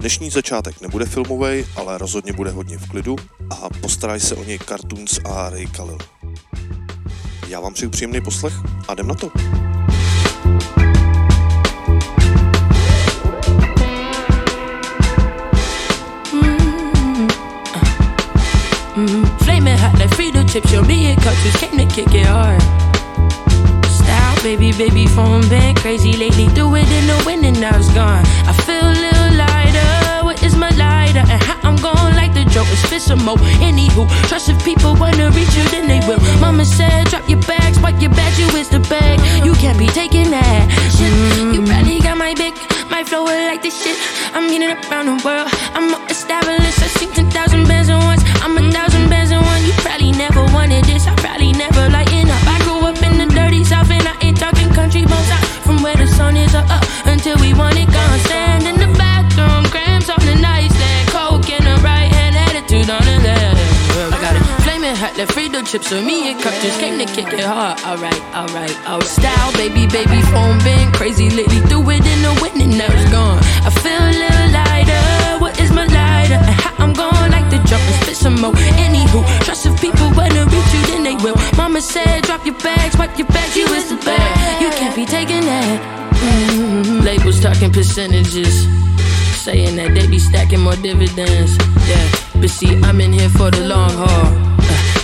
Dnešní začátek nebude filmový, ale rozhodně bude hodně v klidu a postarají se o něj Cartoons a Ray Khalil. Já vám přeju příjemný poslech a jdem na to. Flaming hot like Frito chips, cultures came to kick it hard. Style, baby, baby, phone been crazy lately. Do it in the wind and now it's gone. I feel a little lighter. Joke is fit some. Anywho, trust if people wanna reach you, then they will. Mama said, drop your bags, wipe your bags, you is the bag. You can't be taking that shit. You probably got my big, my flow like this shit. I'm getting around the world. I'm more established. I seen 10,000 bands at once. I'm a thousand hot, left chips with me and cupcakes came to kick it hard. Alright, alright, alright. Style, baby, baby, phone been crazy lately. Do it in the wind and now it's gone. I feel a little lighter. What is my lighter? And how I'm going like the jump and spit some more. Anywho, trust if people wanna reach you, then they will. Mama said, drop your bags, wipe your bags, you is the bag. You can't be taking that. Mhm. Labels talking percentages. Saying that they be stacking more dividends. Yeah, but see, I'm in here for the long haul.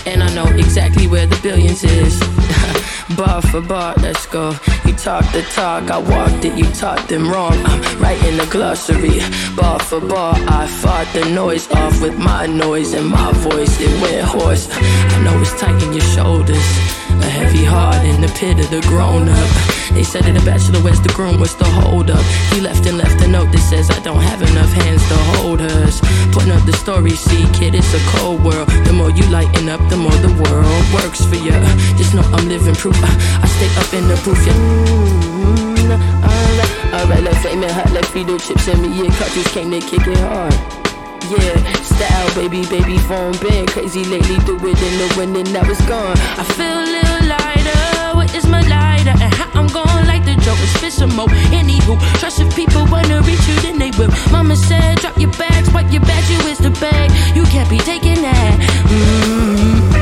And I know exactly where the billions is. bar for bar, let's go. You talk the talk, I walked it, you taught them wrong. I'm right in the glossary. Bar for bar, I fought the noise off with my noise and my voice. It went hoarse. I know it's tight in your shoulders. A heavy heart in the pit of the grown up. They said that the bachelor, where's the groom, what's the hold up? He left and left a note that says I don't have enough hands to hold hers. Putting up the story, see, kid, it's a cold world. The more you lighten up, the more the world works for you. Just know I'm living proof. I stay up in the proof, yeah. Mm, alright, alright, like flaming hot, like Frito chips and me, yeah, cartridge came to kick it hard. Yeah, style, baby, baby, phone been crazy lately. Do it in the wind and now it's gone. I feel a little lighter. What is my lighter? And how I'm going like the joke is some more. Anywho, trust if people wanna reach you, then they will. Mama said, drop your bags, wipe your bags, you is the bag. You can't be taking that. Mm.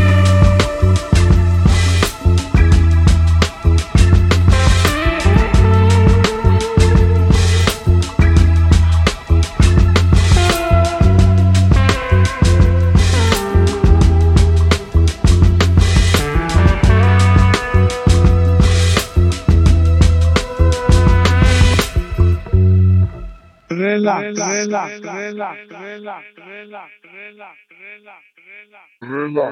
Relax, relax, relax, relax, relax, relax, relax,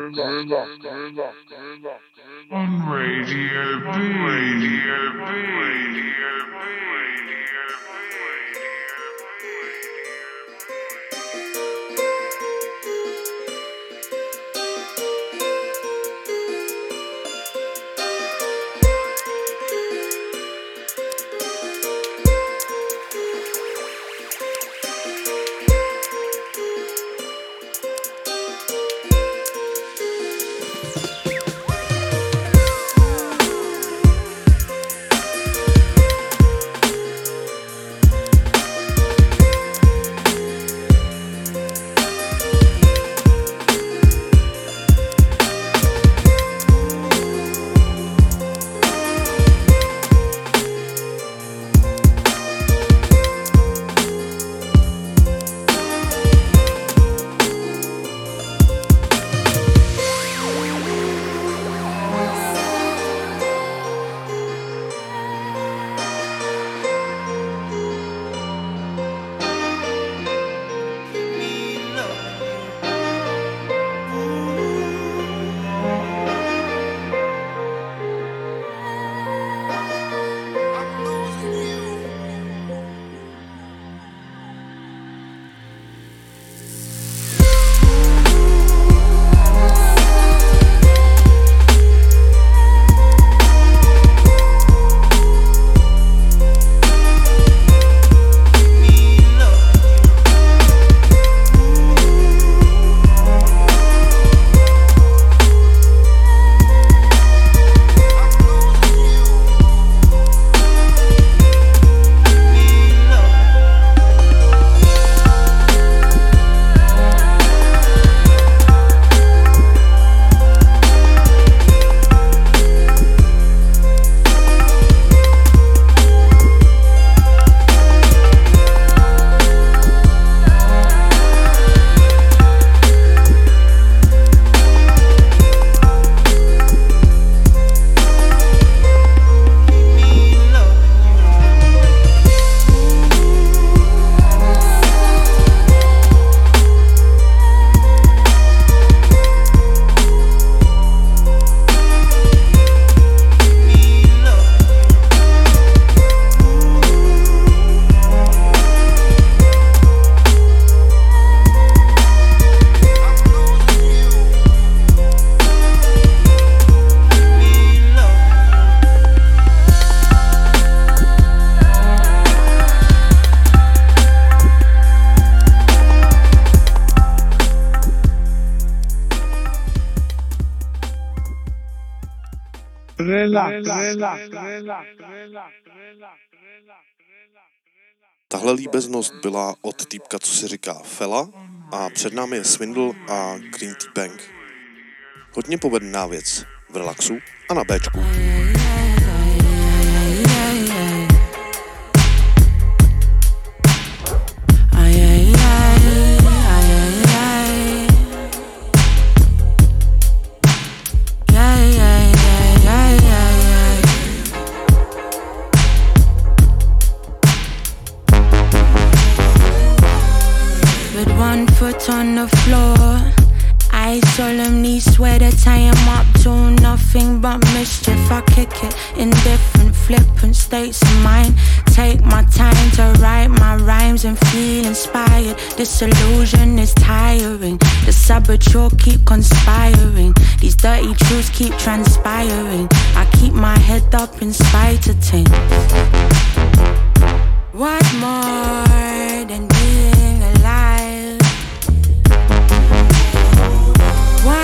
On Radio B, Radio B, Radio relax, relax, relax, Tahle líbeznost byla od týpka, co se říká Fela a před námi je Swindle a Green Tea Bank. Hodně povedená věc v relaxu a na Bčku. On the floor, I solemnly swear that I am up to nothing but mischief. I kick it in different flippant states of mind. Take my time to write my rhymes and feel inspired. Disillusion is tiring. The saboteur keep conspiring. These dirty truths keep transpiring. I keep my head up in spite of things. What more than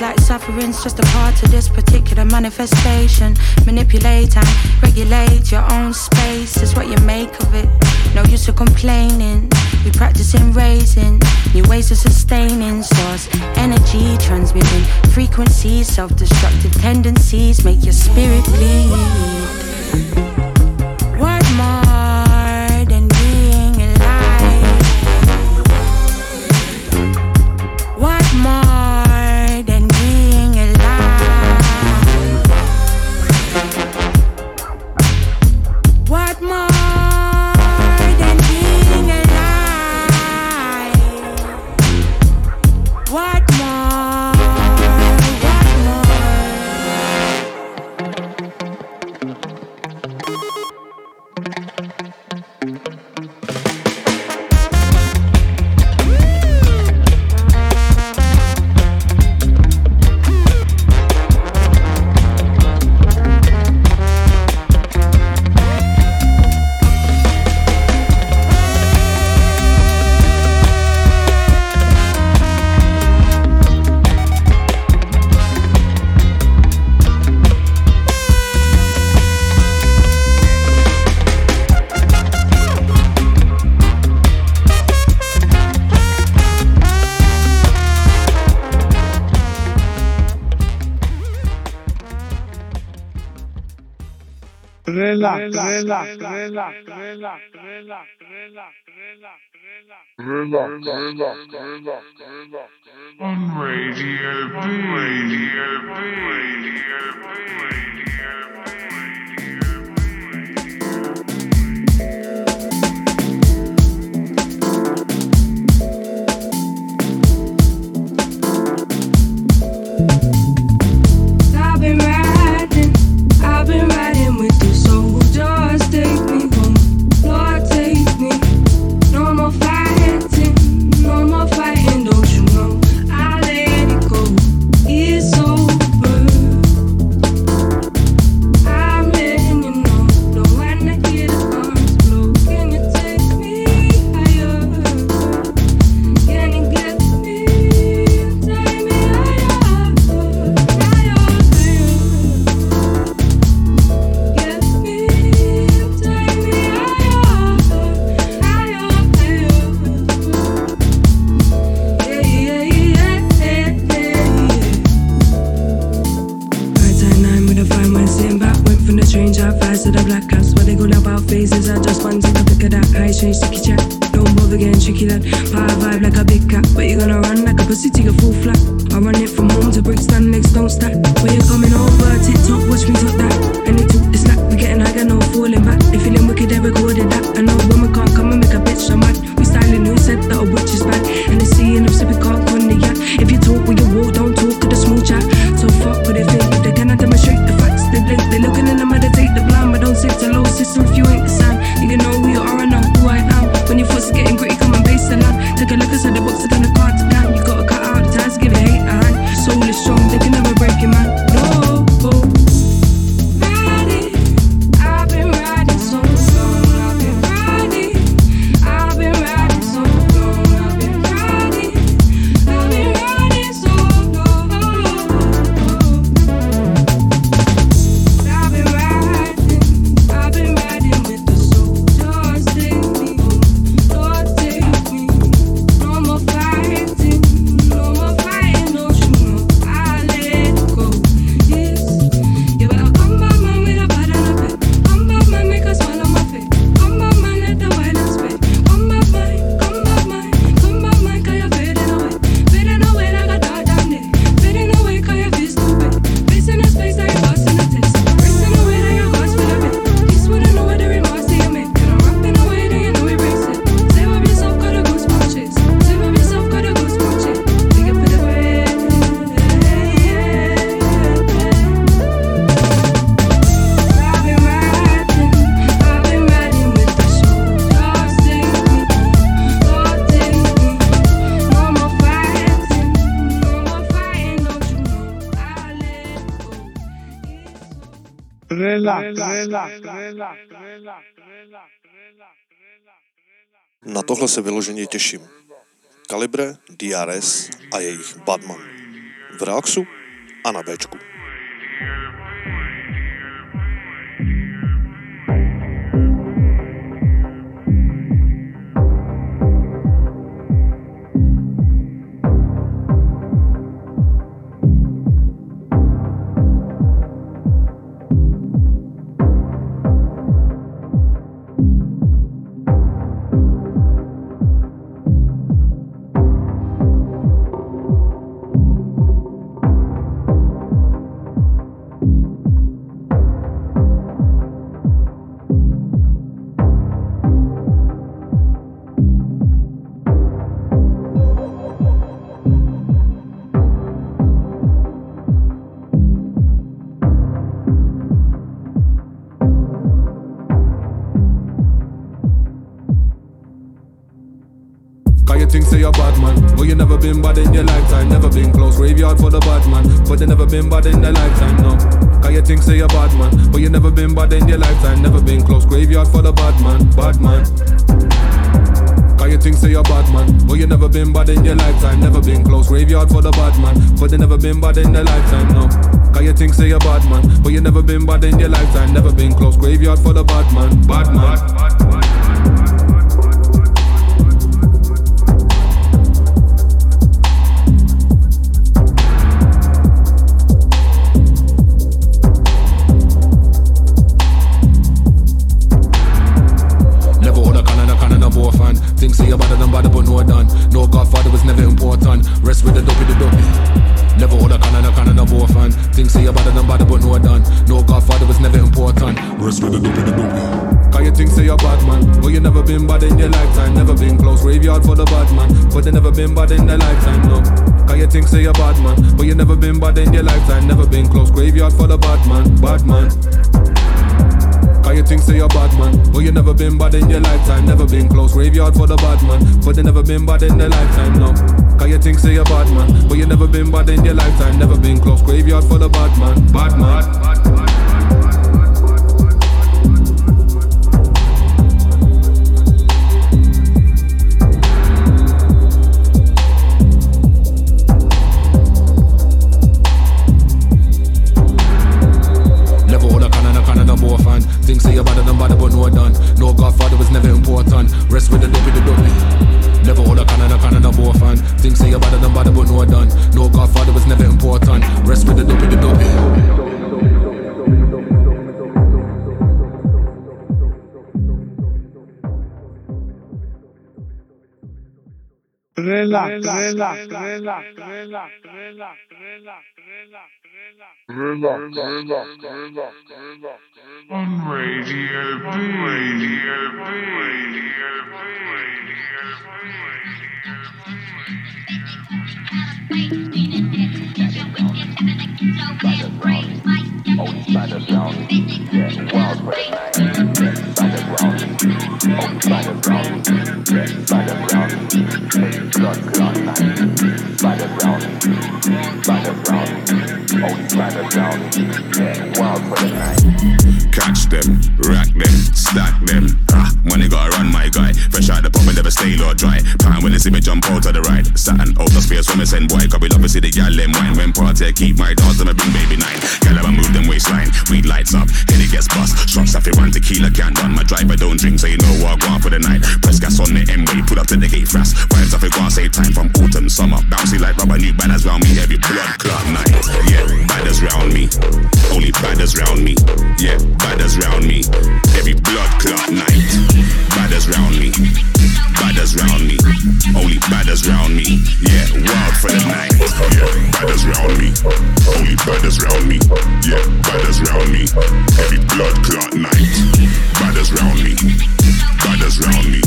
like suffering's just a part of this particular manifestation. Manipulate and regulate your own space is what you make of it. No use of complaining. We practicing raising new ways of sustaining source energy, transmitting frequencies, self-destructive tendencies make your spirit bleed. What more Relax, relax, relax, relax, relax, relax, relax, On Radio B. Radio B. Radio B. Radio I've been riding, I've been riding change sticky chat. Don't bother getting tricky lad. Power vibe like a big cat. But you're gonna run like a pussy to your full flat. I run it from home to Brixton, legs don't stack. When you're coming over, TikTok, watch me talk that. And it took the slack. We getting higher, no falling back. They feeling wicked, they recorded that. I know we can't come and make a bitch, I'm mad. We styling who said that a witch is bad. Na tohle se vyloženě těším. Kalibre, DRS a jejich Batman, V Relaxu a na Bčku. Graveyard for the bad man. But they never been bad in their lifetime, no. Cause you think say you're bad man. But you never been bad in your lifetime. Never been close. Graveyard for the bad man. Bad man. Bad, bad. son. Rest with the dopey, the dopey. Never hold a cannon, a cannon, a bow fan. Things say you're better than bad, but no done. No godfather was never important. Rest with the dopey, the dopey. Can you think say you're bad man, but you never been bad in your lifetime. Never been close graveyard for the bad man, but they never been bad in their lifetime. No. Can you think say you're bad man, but you never been bad in your lifetime. Never been close graveyard for the bad man, bad man. Cause you think say you're bad man, but you never been bad in your lifetime. Never been close graveyard for the bad man, but they never been bad in their lifetime. No, cause you think say you're bad man, but you never been bad in your lifetime. Never been close graveyard for the bad man, bad man. Bad, bad, bad. relax, relax, relax, relax, relax, relax. On Radio B, Catch them, rack them, stack them, ah, money gotta run my guy, fresh out the stay lot dry. Time when they see me jump out to the right. Satin out the space when me send boy. Cause we love to see the gal them wine. When party, I keep my dogs and I bring baby nine. Gal, I move them waistline. Weed lights up, then it gets bust. Shots if you want tequila, can't run. My driver don't drink, so you know what I want for the night. Press gas on the M-way, pull up to the gate fast. Vibes off it, go save time from autumn, summer. Bouncy like rubber, new banners round me. Every blood club night. Yeah, badders round me. Only badders round me. Yeah, badders round me. Every blood club badders round me. Only badders round me. Yeah, wild for the night. Yeah, badders round me. Only badders round me. Yeah, badders round me. Every blood clot night. Badders round me. Badders round me.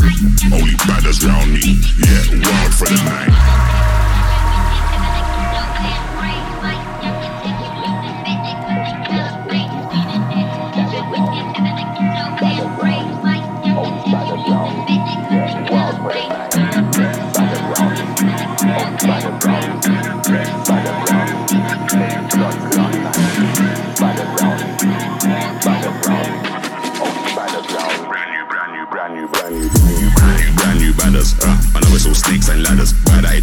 Only badders round me. Yeah, wild for the night.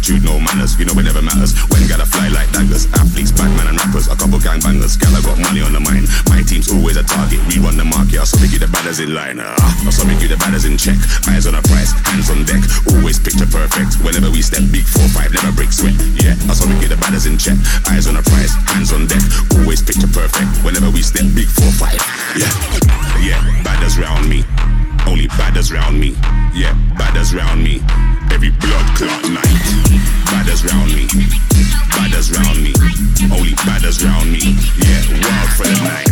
Attitude, no manners. You know it never matters. When gotta fly like daggers. Athletes, Batman and rappers, a couple gangbangers. Gal, I got money on the mind. My team's always a target. We run the market. I'll saw you the batters in line. Uh, I saw you the batters in check. Eyes on the price, hands on deck. Always picture perfect. Whenever we step, big four five, never break sweat. Yeah, I'll saw you the batters in check. Eyes on the price, hands on deck. Always picture perfect. Whenever we step, big four five. Yeah, yeah, batters round me. Only badders round me. Yeah, badders round me. Every blood clot night. Badders round me. Badders round me. Only badders round me. Yeah, wild for the night.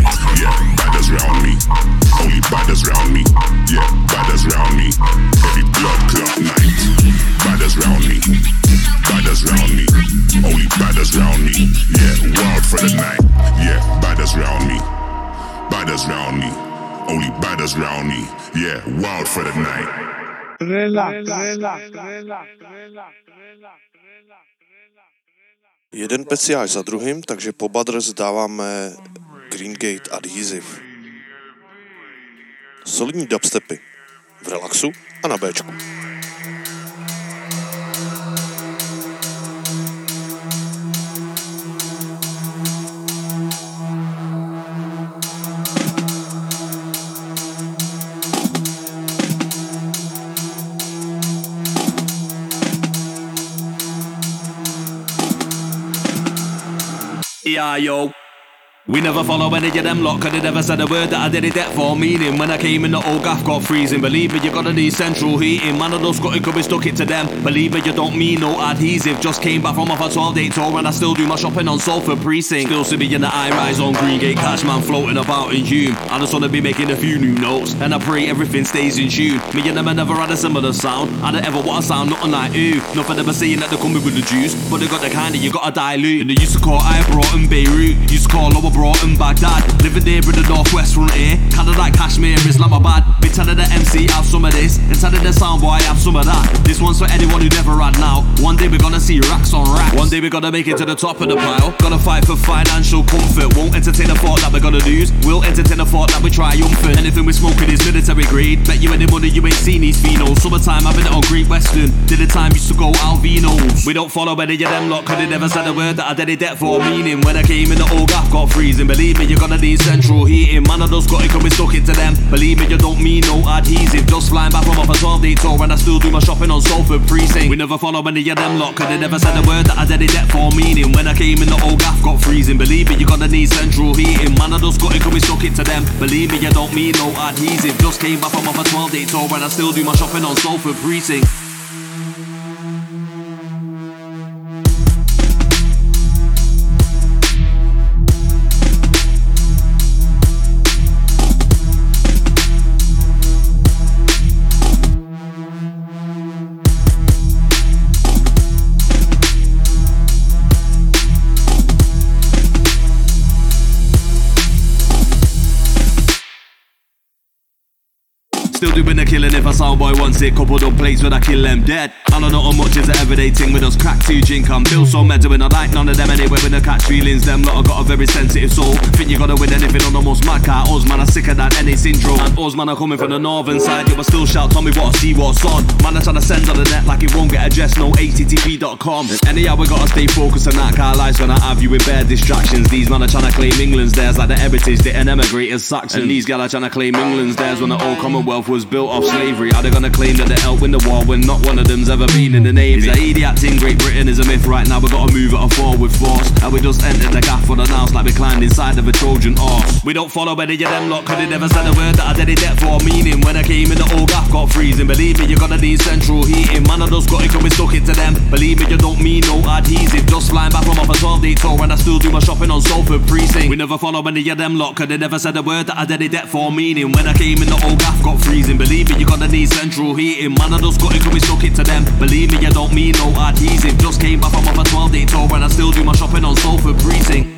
Relax, relax, relax, relax, Jeden peciáž za druhým, takže po Budders dáváme Green Gate Adhesive. Solidní dubstepy. V relaxu a na Bčku. Yo. We never follow any of them lot, cause they never said a word that I did it that for meaning. When I came in, the old gaff got freezing. Believe me, you gotta need central heating. Man, I those got it, could be stuck it to them. Believe me, you don't mean no adhesive. Just came back from off a 12 day tour, and I still do my shopping on Salford Precinct. Still see me in the high rise on Greengate, catch man floating about in Hulme. I just wanna be making a few new notes, and I pray everything stays in tune. Me and them, I never had a similar sound. I don't ever want a sound nothing like ooh. Nothing ever saying that they're coming with the juice, but they got the kind that you gotta dilute. And they used to call I Broughton Beirut, used to call Lower Broughton Baghdad. Living there in the northwest frontier, kinda like Kashmir, Islamabad. Been telling the MC have some of this, and telling the soundboy I have some of that. This one's for anyone who never had now. One day we're gonna see racks on racks. One day we're gonna make it to the top of the pile. Gonna fight for financial comfort. Won't entertain the thought that we're gonna lose. We'll entertain the thought that we're triumphant. Anything we're smoking is military grade. Bet you any money you ain't seen these phenos. Summertime, I've been on Great Western. Did the time used to go Alvinos. We don't follow any of them lot, cause they never said a word that I did it debt for meaning. When I came in, the old gaff got freezing. Believe me, you're gonna need central heating. Man, I just got it, we stuck it to them. Believe me, you don't mean no adhesive. Just flying back from off a 12 day tour, and I still do my shopping on Salford Precinct. We never follow any of them lot, cause they never said a word that I did it debt for meaning. When I came in, the old gaff got freezing. Believe me, you're gonna need central heating. Man, I just got it, we stuck it to them. Believe me, you don't mean no adhesive. Just came back from off a 12 day tour, and I still do my shopping on Salford Precinct. Soundboy wants it. Coupled up plates when I kill them dead. I don't know how much is an everyday thing with us crack two drink. I'm built so mad when I like none of them anyway. When I catch feelings, them lot I got a very sensitive soul. Think you gotta win anything on the most mad car. Us man I sick of that NA syndrome. And us man are coming from the northern side. You but still shout, tell me what I see, what's on. Man are trying to send on the net like it won't get addressed. No http.com. Anyhow, we gotta stay focused on that car lives when I have you with bare distractions. These man are trying to claim England's theirs like the heritage, the emigrated Saxons. And these gal are trying to claim England's theirs when the old Commonwealth was built off slavery. Are they gonna claim that they helped win the war when not one of them's ever been in the Navy? That idiot in Great Britain is a myth right now? We gotta move it on forward force. And we just entered the gaff unannounced like we climbed inside of a Trojan horse. We don't follow any of them lot, cause they never said a word that I did it debt for meaning. When I came in, the old gaff got freezing. Believe me, you're gonna need central heating. Man, I just got it, we stuck it to them. Believe me, you don't mean no adhesive. Still do my shopping on Salford Precinct. We never follow any of them lot, cause they never said a word that I did it debt for meaning. When I came in, the old gaff got freezing. Believe me, you're gonna need central heating. Man, I just got it, we stuck it to them. Believe me, you don't mean no adhesive. Just came back from off a 12 day tour, and I still do my shopping on Salford Precinct.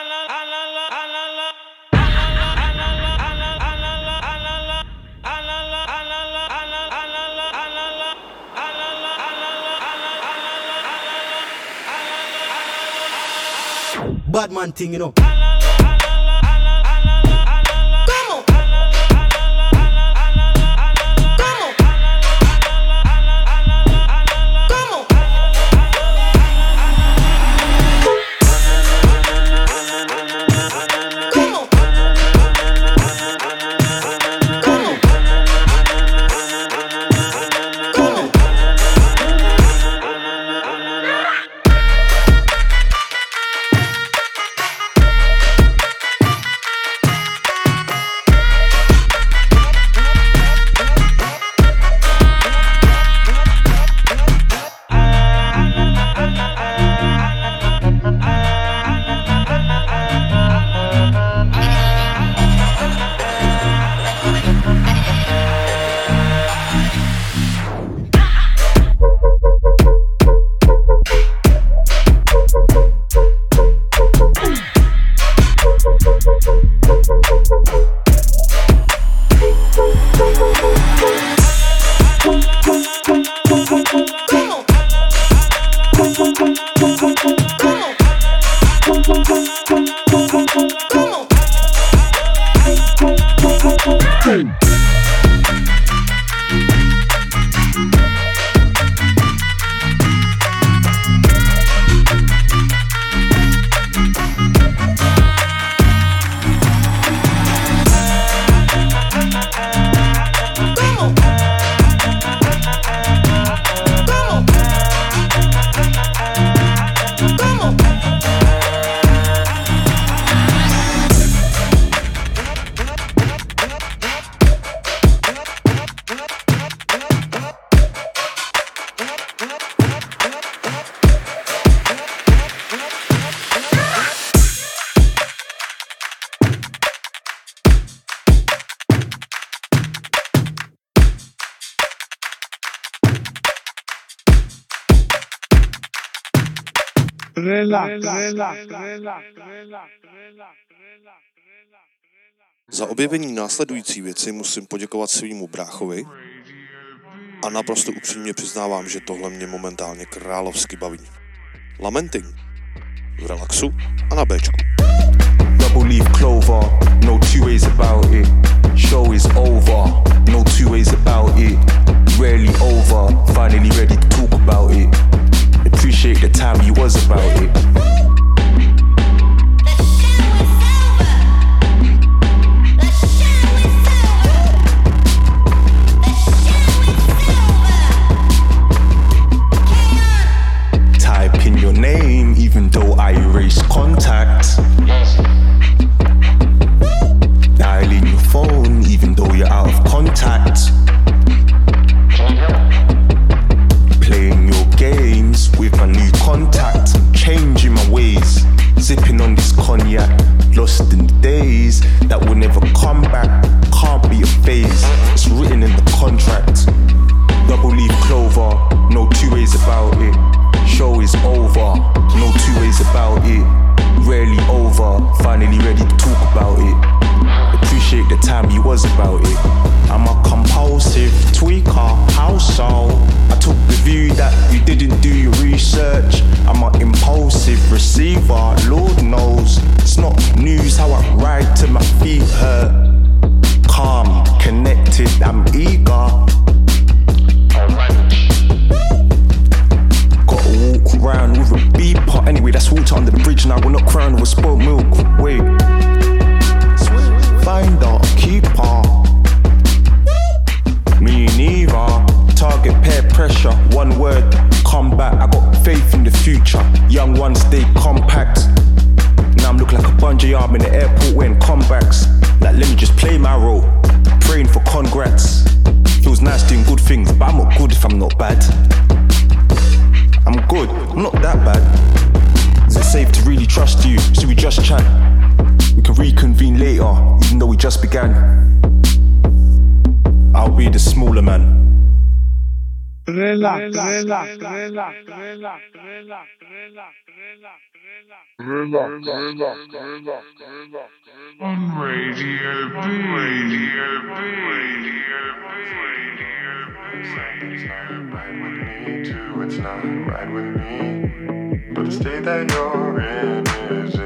bad man thing, you know. Za objevení následující věci musím poděkovat svýmu bráchovi a naprosto upřímně přiznávám, že tohle mě momentálně královsky baví. Lamenting v relaxu a na Bčku. Double leaf clover, no two ways about it. Show is over, no two ways about it. Rarely over, finally ready to talk about it. Appreciate the time you was about it. Relax, relax, On Radio B. Radio B. Radio It's not right with me too, it's not right with me. But the state that you're in is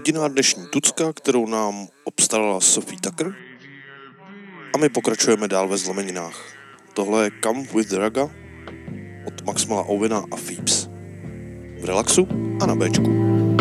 Jediná dnešní tucka, kterou nám obstarala Sophie Tucker. A my pokračujeme dál ve zlomeninách. Tohle je Come with Draga od Maximala Owena a Phoebs. V relaxu a na Bčku.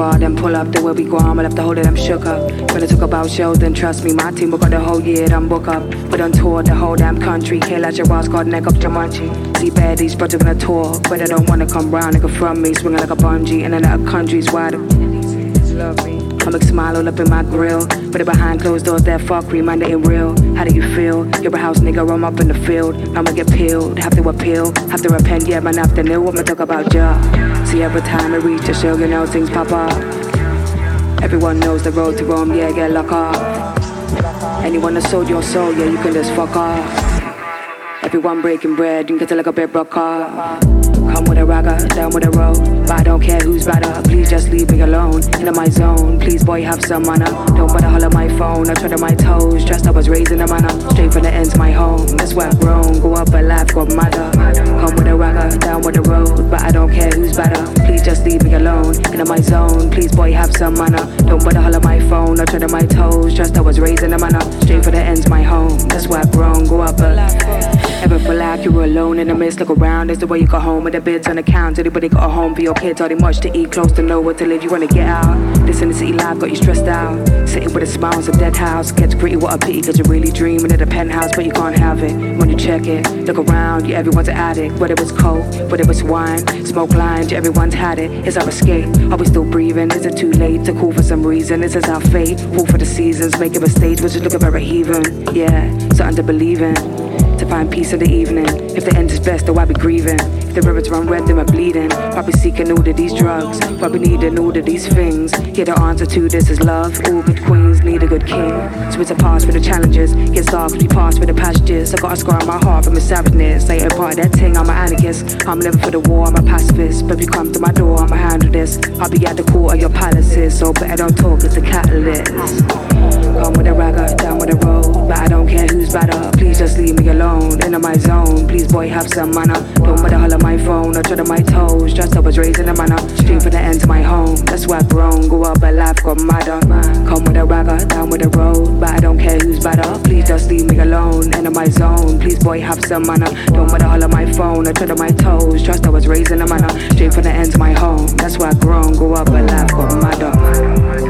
Bar, then pull up the way we go on. We'll have to hold it, I'm shook up. Gonna talk about shows, then trust me, my team will got the whole year, I'm book up. But on tour the whole damn country. Kill at your boss, got neck up Jumanji. See baddies, but they're gonna tour. But I don't wanna come round, nigga from me, swinging like a bungee. And then other countries wide. Love me. I make smile all up in my grill. But behind closed doors, that fuckery, man, ain't real. How do you feel? You're a house nigga, roam up in the field. I'ma get peeled, have to appeal, have to repent, yeah, man, after new. I'ma talk about ya. See, every time I reach the show, you know, things pop up. Everyone knows the road to Rome, yeah, get locked up. Anyone that sold your soul, yeah, you can just fuck off. Everyone breaking bread, you can get like a bit broke off. Come with a ragga, down with a road. But I don't care who's better. Please just leave me alone. In my zone. Please, boy, have some manner. Don't bother holler my phone. I tread on my toes. Dressed up as raising a manner. Straight from the ends, my home. That's where I've grown. Go up a life, got matter. Come with a ragga, down with the road. But I don't care who's better. Please just leave me alone. In my zone. Please, boy, have some manner. Don't bother holler my phone. I tread on my toes. Dressed up as raising a manner. Straight for the ends, my home. That's where I've grown. Go up a Ever feel like you were alone in the midst? Look around. Is the way you go home with the bids on the count. Anybody got a home for your kids? Are they much to eat? Close to what to live? You wanna get out? This in the city life got you stressed out. Sitting with a smile, it's a dead house. Gets gritty, what a pity, cause you're really dreaming of a penthouse, but you can't have it. When you check it, look around, yeah, everyone's an addict. Whether it's coke, whether it's wine, smoke lines, yeah, everyone's had it. Is our escape? Are we still breathing? Is it too late to call for some reason? Is our fate? Fall for the seasons, making mistakes, but just looking very heathen. Yeah, something to believe in to find peace in the evening. If the end is best, then why be grieving? The rivers run red, them are bleeding. Probably seeking all of these drugs. Probably needing all of these things. Yeah, the answer to this is love. All good queens need a good king. So it's a pass for the challenges. Get dark, we pass for the passages. I got a scar on my heart from a savageness. Ain't a part of that thing, I'm an anarchist. I'm living for the war, I'm a pacifist. But if you come to my door, I'ma handle this. I'll be at the court of your palaces. So better don't talk, it's a catalyst. Come with a ragger, down with a road. Care who's better. Please just leave me alone. In my zone. Please, boy, have some manner. Don't bother holler my phone or tread on my toes. Just I was in a manner. Straight from the end to my home. That's why I've grown. Go up, but life got madder. Come with a ragger, down with a road. But I don't care who's better. Please just leave me alone. In my zone. Please, boy, have some manner. Don't bother holler my phone or tread on my toes. Trust I was in a manner. Straight from the end to my home. That's why I've grown. Go up, but life got madder.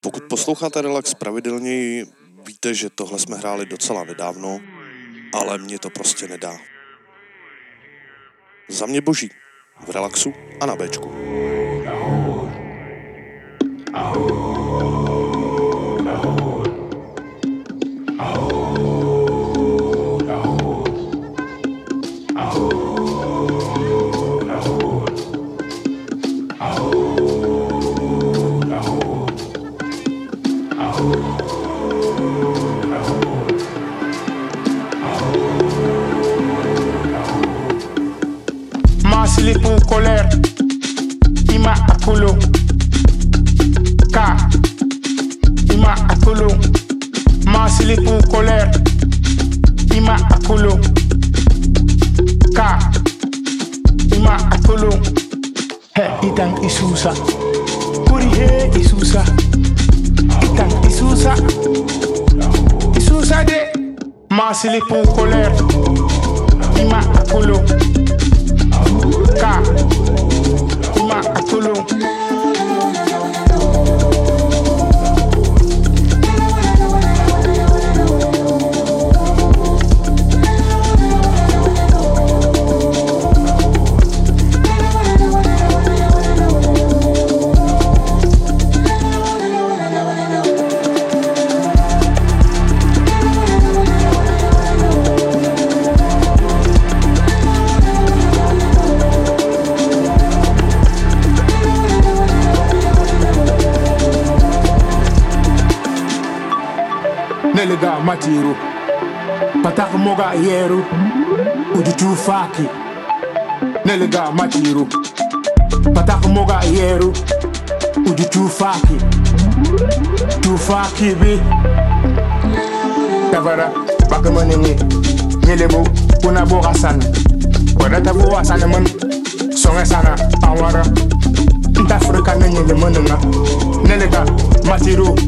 Pokud posloucháte Relax pravidelněji, víte, že tohle jsme hráli docela nedávno, ale mě to prostě nedá. Za mě boží. V relaxu a na Bčku. Silipu colère. Ima Akolo. Ka. Ima Akolo. He, Itan Isusa. Kuri he Isusa. Itan Isusa. Isusa de. Masili pour colère. Ima Akolo. Ka. Ima Akolo. Nelega matiru. Patak moga yeru. Ujuju faki. Nelega matiru. Patak moga yeru. Ujuju faki. Tufaki bi. Tavara. Bakamanini. Nyelebo. Kuna boga sana. Wadata boga sana man. Songa sana. Awara. Ntafrika na nyelemananga. Nelega matiru.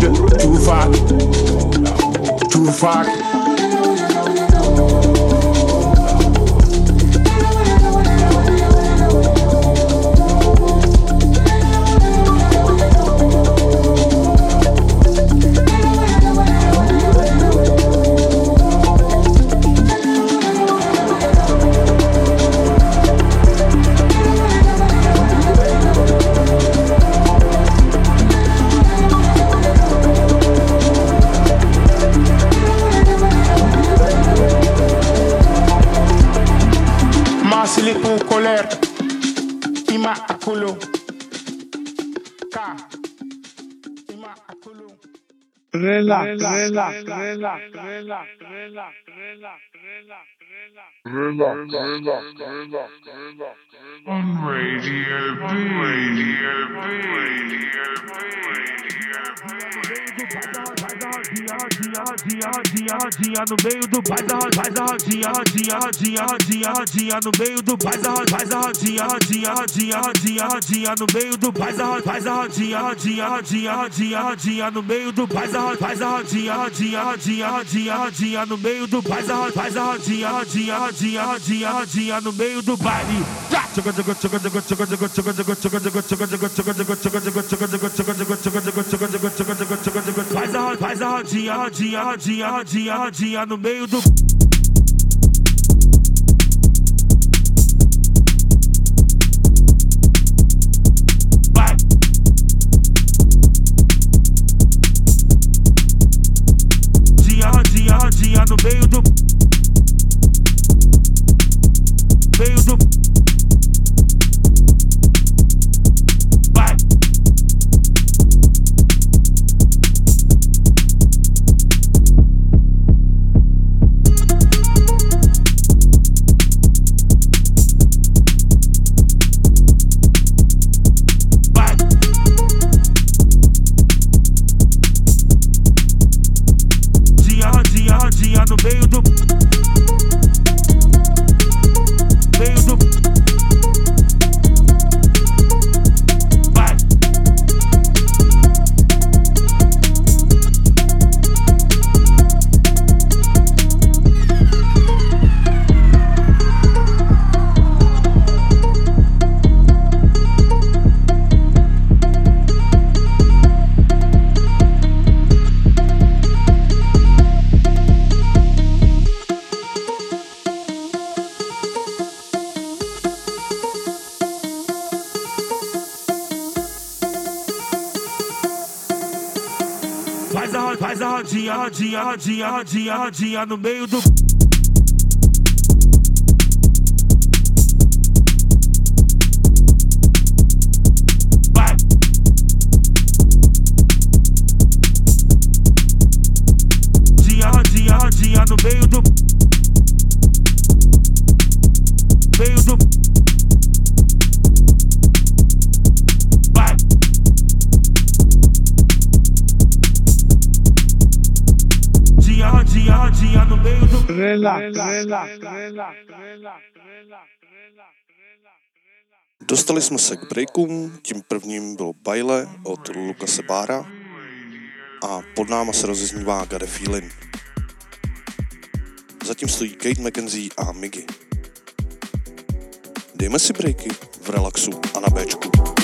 Too far. Too far. Rodinha no meio do faz a faz a rodinha, rodinha, rodinha, rodinha, rodinha no meio do faz a faz a rodinha, rodinha, rodinha, rodinha, rodinha no meio do faz a faz a rodinha, rodinha, rodinha, rodinha, rodinha no meio do faz a faz faz a rodinha, rodinha, rodinha, rodinha, rodinha no meio do baile. Faz a, faz a rodinha, rodinha, rodinha, rodinha, rodinha no meio do baile. Faz a, faz a rodinha, rodinha, rodinha, rodinha, rodinha no meio do veio do rodinha no meio do. Vai. Rodinha, rodinha, rodinha no meio do. Dostali jsme se k breakům, tím prvním bylo Baile od Lukase Bára a pod náma se rozeznívá Gade Feeling. Zatím stojí Kate McKenzie a Miggy. Dejme si breaky v relaxu a na Bčku.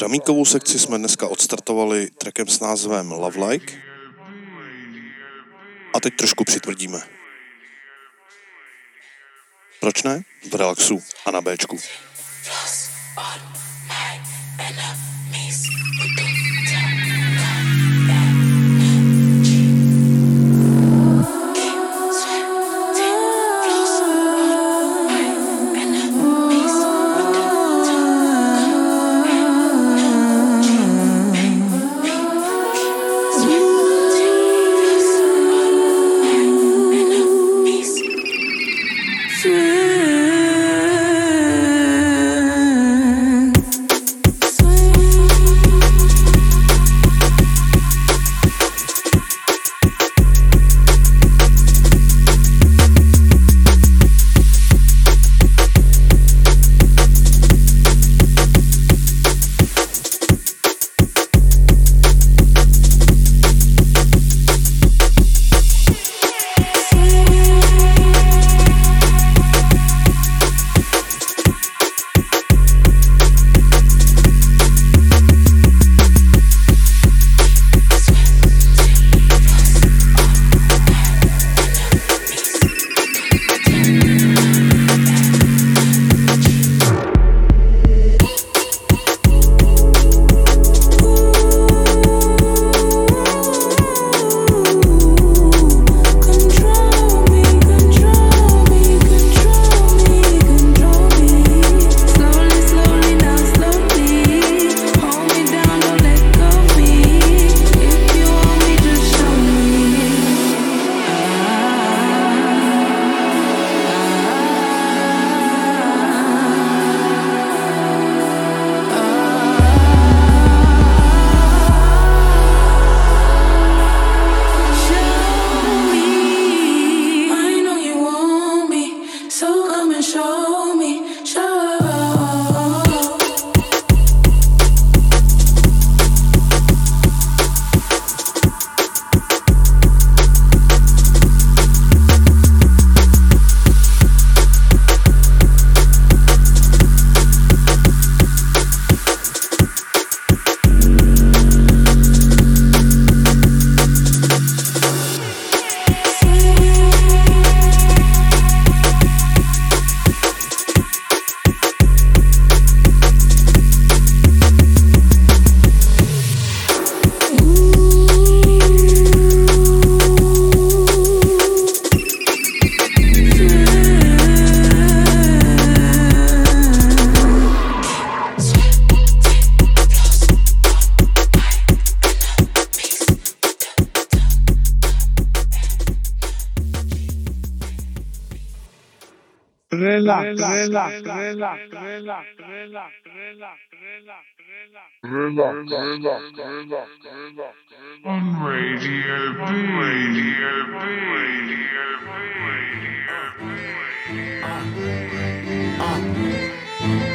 Dramíkovou sekci jsme dneska odstartovali trackem s názvem Love Like. A teď trošku přitvrdíme. Proč ne? V relaxu a na Bčku. On Radio B. Radio B. Radio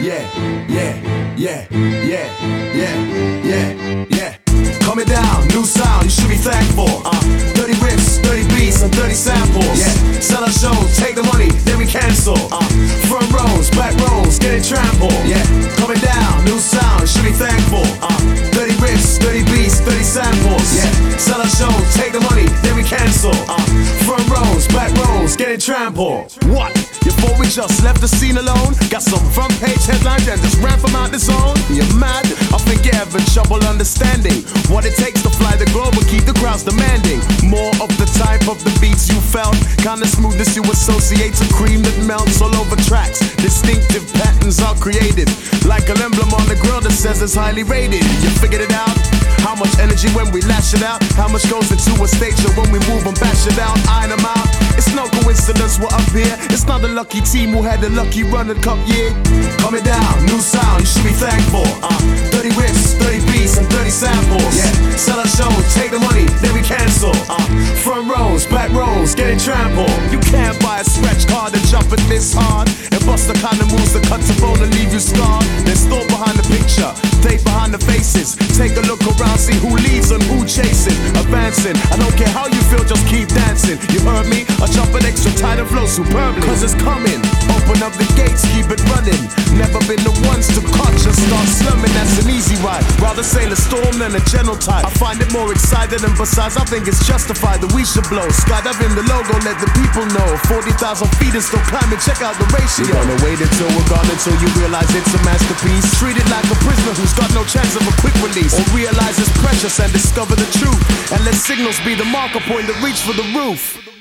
Yeah, yeah, yeah, yeah, yeah, yeah, yeah. Coming down, new sound, you should be thankful. Uh, dirty riffs, dirty beats, and dirty samples. Yeah, sell our shows, take the money, then we cancel. Uh, front rows, back rows, getting trampled. Yeah, coming down, new sound, you should be thankful. Uh, dirty riffs, dirty beats, dirty samples. Yeah, sell our shows, take the money, then we cancel. Uh, front rows, back rows, getting trampled. What? You thought we just left the scene alone? Got some front page headlines and just ran from out the zone? You're mad? I think you're having trouble understanding what it takes to fly the globe and keep the crowds demanding more of the type of the beats you felt. Kind of smoothness you associate to cream that melts all over tracks. Distinctive patterns are created, like an emblem on the grill that says it's highly rated. You figured it out? How much energy when we lash it out? How much goes into a show when we move and bash it out? Iron them out. It's no coincidence we're up here. It's not a lucky team who had a lucky run and cup year. Coming down, new sound, you should be thankful. Uh, dirty riffs, dirty beats, and dirty samples. Yeah, sell our shows, take the money, then we cancel. Uh, front rows, back rows, getting trampled. You can't buy a scratch card and jump it this hard. And bust the kind of moves that cut the bone and leave you scarred. There's thought behind the picture, date behind the faces. Take a look around, see who leads and who chasing. Advancing, I don't care how you feel, just keep dancing. You heard me? I jump an extra ride and flow superbly. Cause it's coming. Open up the gates, keep it running. Never been the ones to catch and start slumming. That's an easy ride. Rather sail a storm than a tide. I find it more exciting, and besides, I think it's justified that we should blow. Skydiving the logo, let the people know. 40,000 feet and still climbing, check out the ratio. We're gonna wait until we're gone until you realize it's a masterpiece. Treat it like a prisoner who's got no chance of a quick release. Or realize it's precious and discover the truth. And let signals be the marker point that reach for the roof.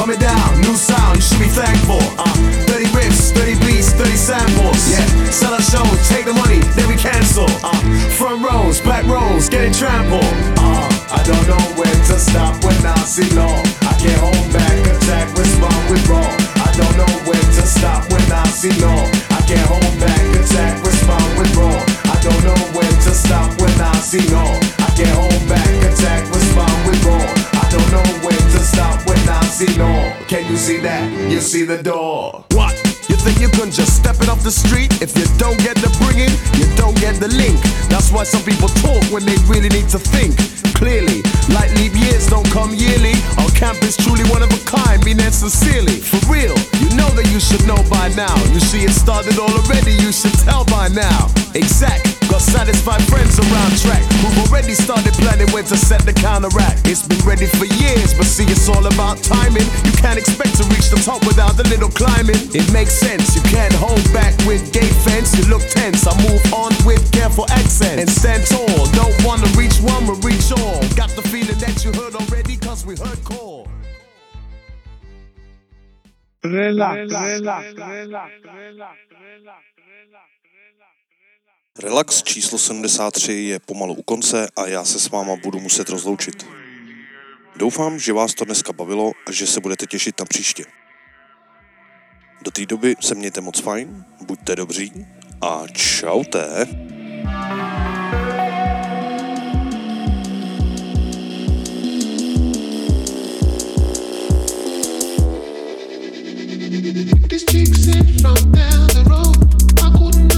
Coming down, new sound, you should be thankful. Uh, 30 riffs, 30 beats, 30 samples. Yeah, sell a show, take the money, then we cancel. Uh, front rows, back rows, getting trampled. Uh, I don't know when to stop when I see law. I can't hold back, attack, respond with raw. I don't know when to stop when I see law. I can't hold back, attack, respond with raw. I don't know when to stop when I see law. I can't hold back, Can you see that? You see the door. What? You think you can just step it off the street? If you don't get the bringing, you don't get the link. That's why some people talk when they really need to think clearly. Like leap years don't come yearly. Our camp is truly one of a kind, mean that sincerely. For real, you know that you should know by now. You see it started all already, you should tell by now. Exact. Got satisfied friends around track who've already started planning when to set the counteract. It's been ready for years, but see, it's all about timing. You can't expect to reach the top without a little climbing. It makes sense, you can't hold back with gate fence. You look tense, I move on with careful accent and stand tall. Don't wanna reach one, but reach all. Got the feeling that you heard already, cause we heard core. Relax, relax, relax, relax, Relax Relax číslo 73 je pomalu u konce a já se s váma budu muset rozloučit. Doufám, že vás to dneska bavilo a že se budete těšit na příště. Do té doby se mějte moc fajn, buďte dobří a čaute. These in from down the road